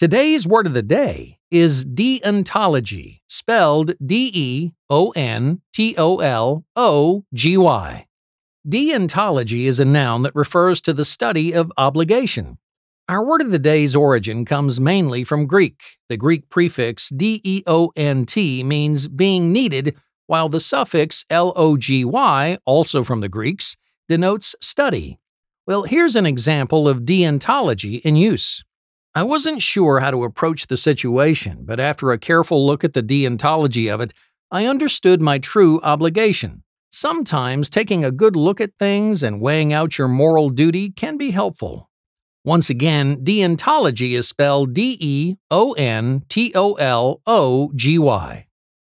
Today's word of the day is deontology, spelled D E O N T O L O G Y. Deontology is a noun that refers to the study of obligation. Our word of the day's origin comes mainly from Greek. The Greek prefix deont means being needed, while the suffix logy, also from the Greeks, denotes study. Well, here's an example of deontology in use. I wasn't sure how to approach the situation, but after a careful look at the deontology of it, I understood my true obligation. Sometimes taking a good look at things and weighing out your moral duty can be helpful. Once again, deontology is spelled D E O N T O L O G Y.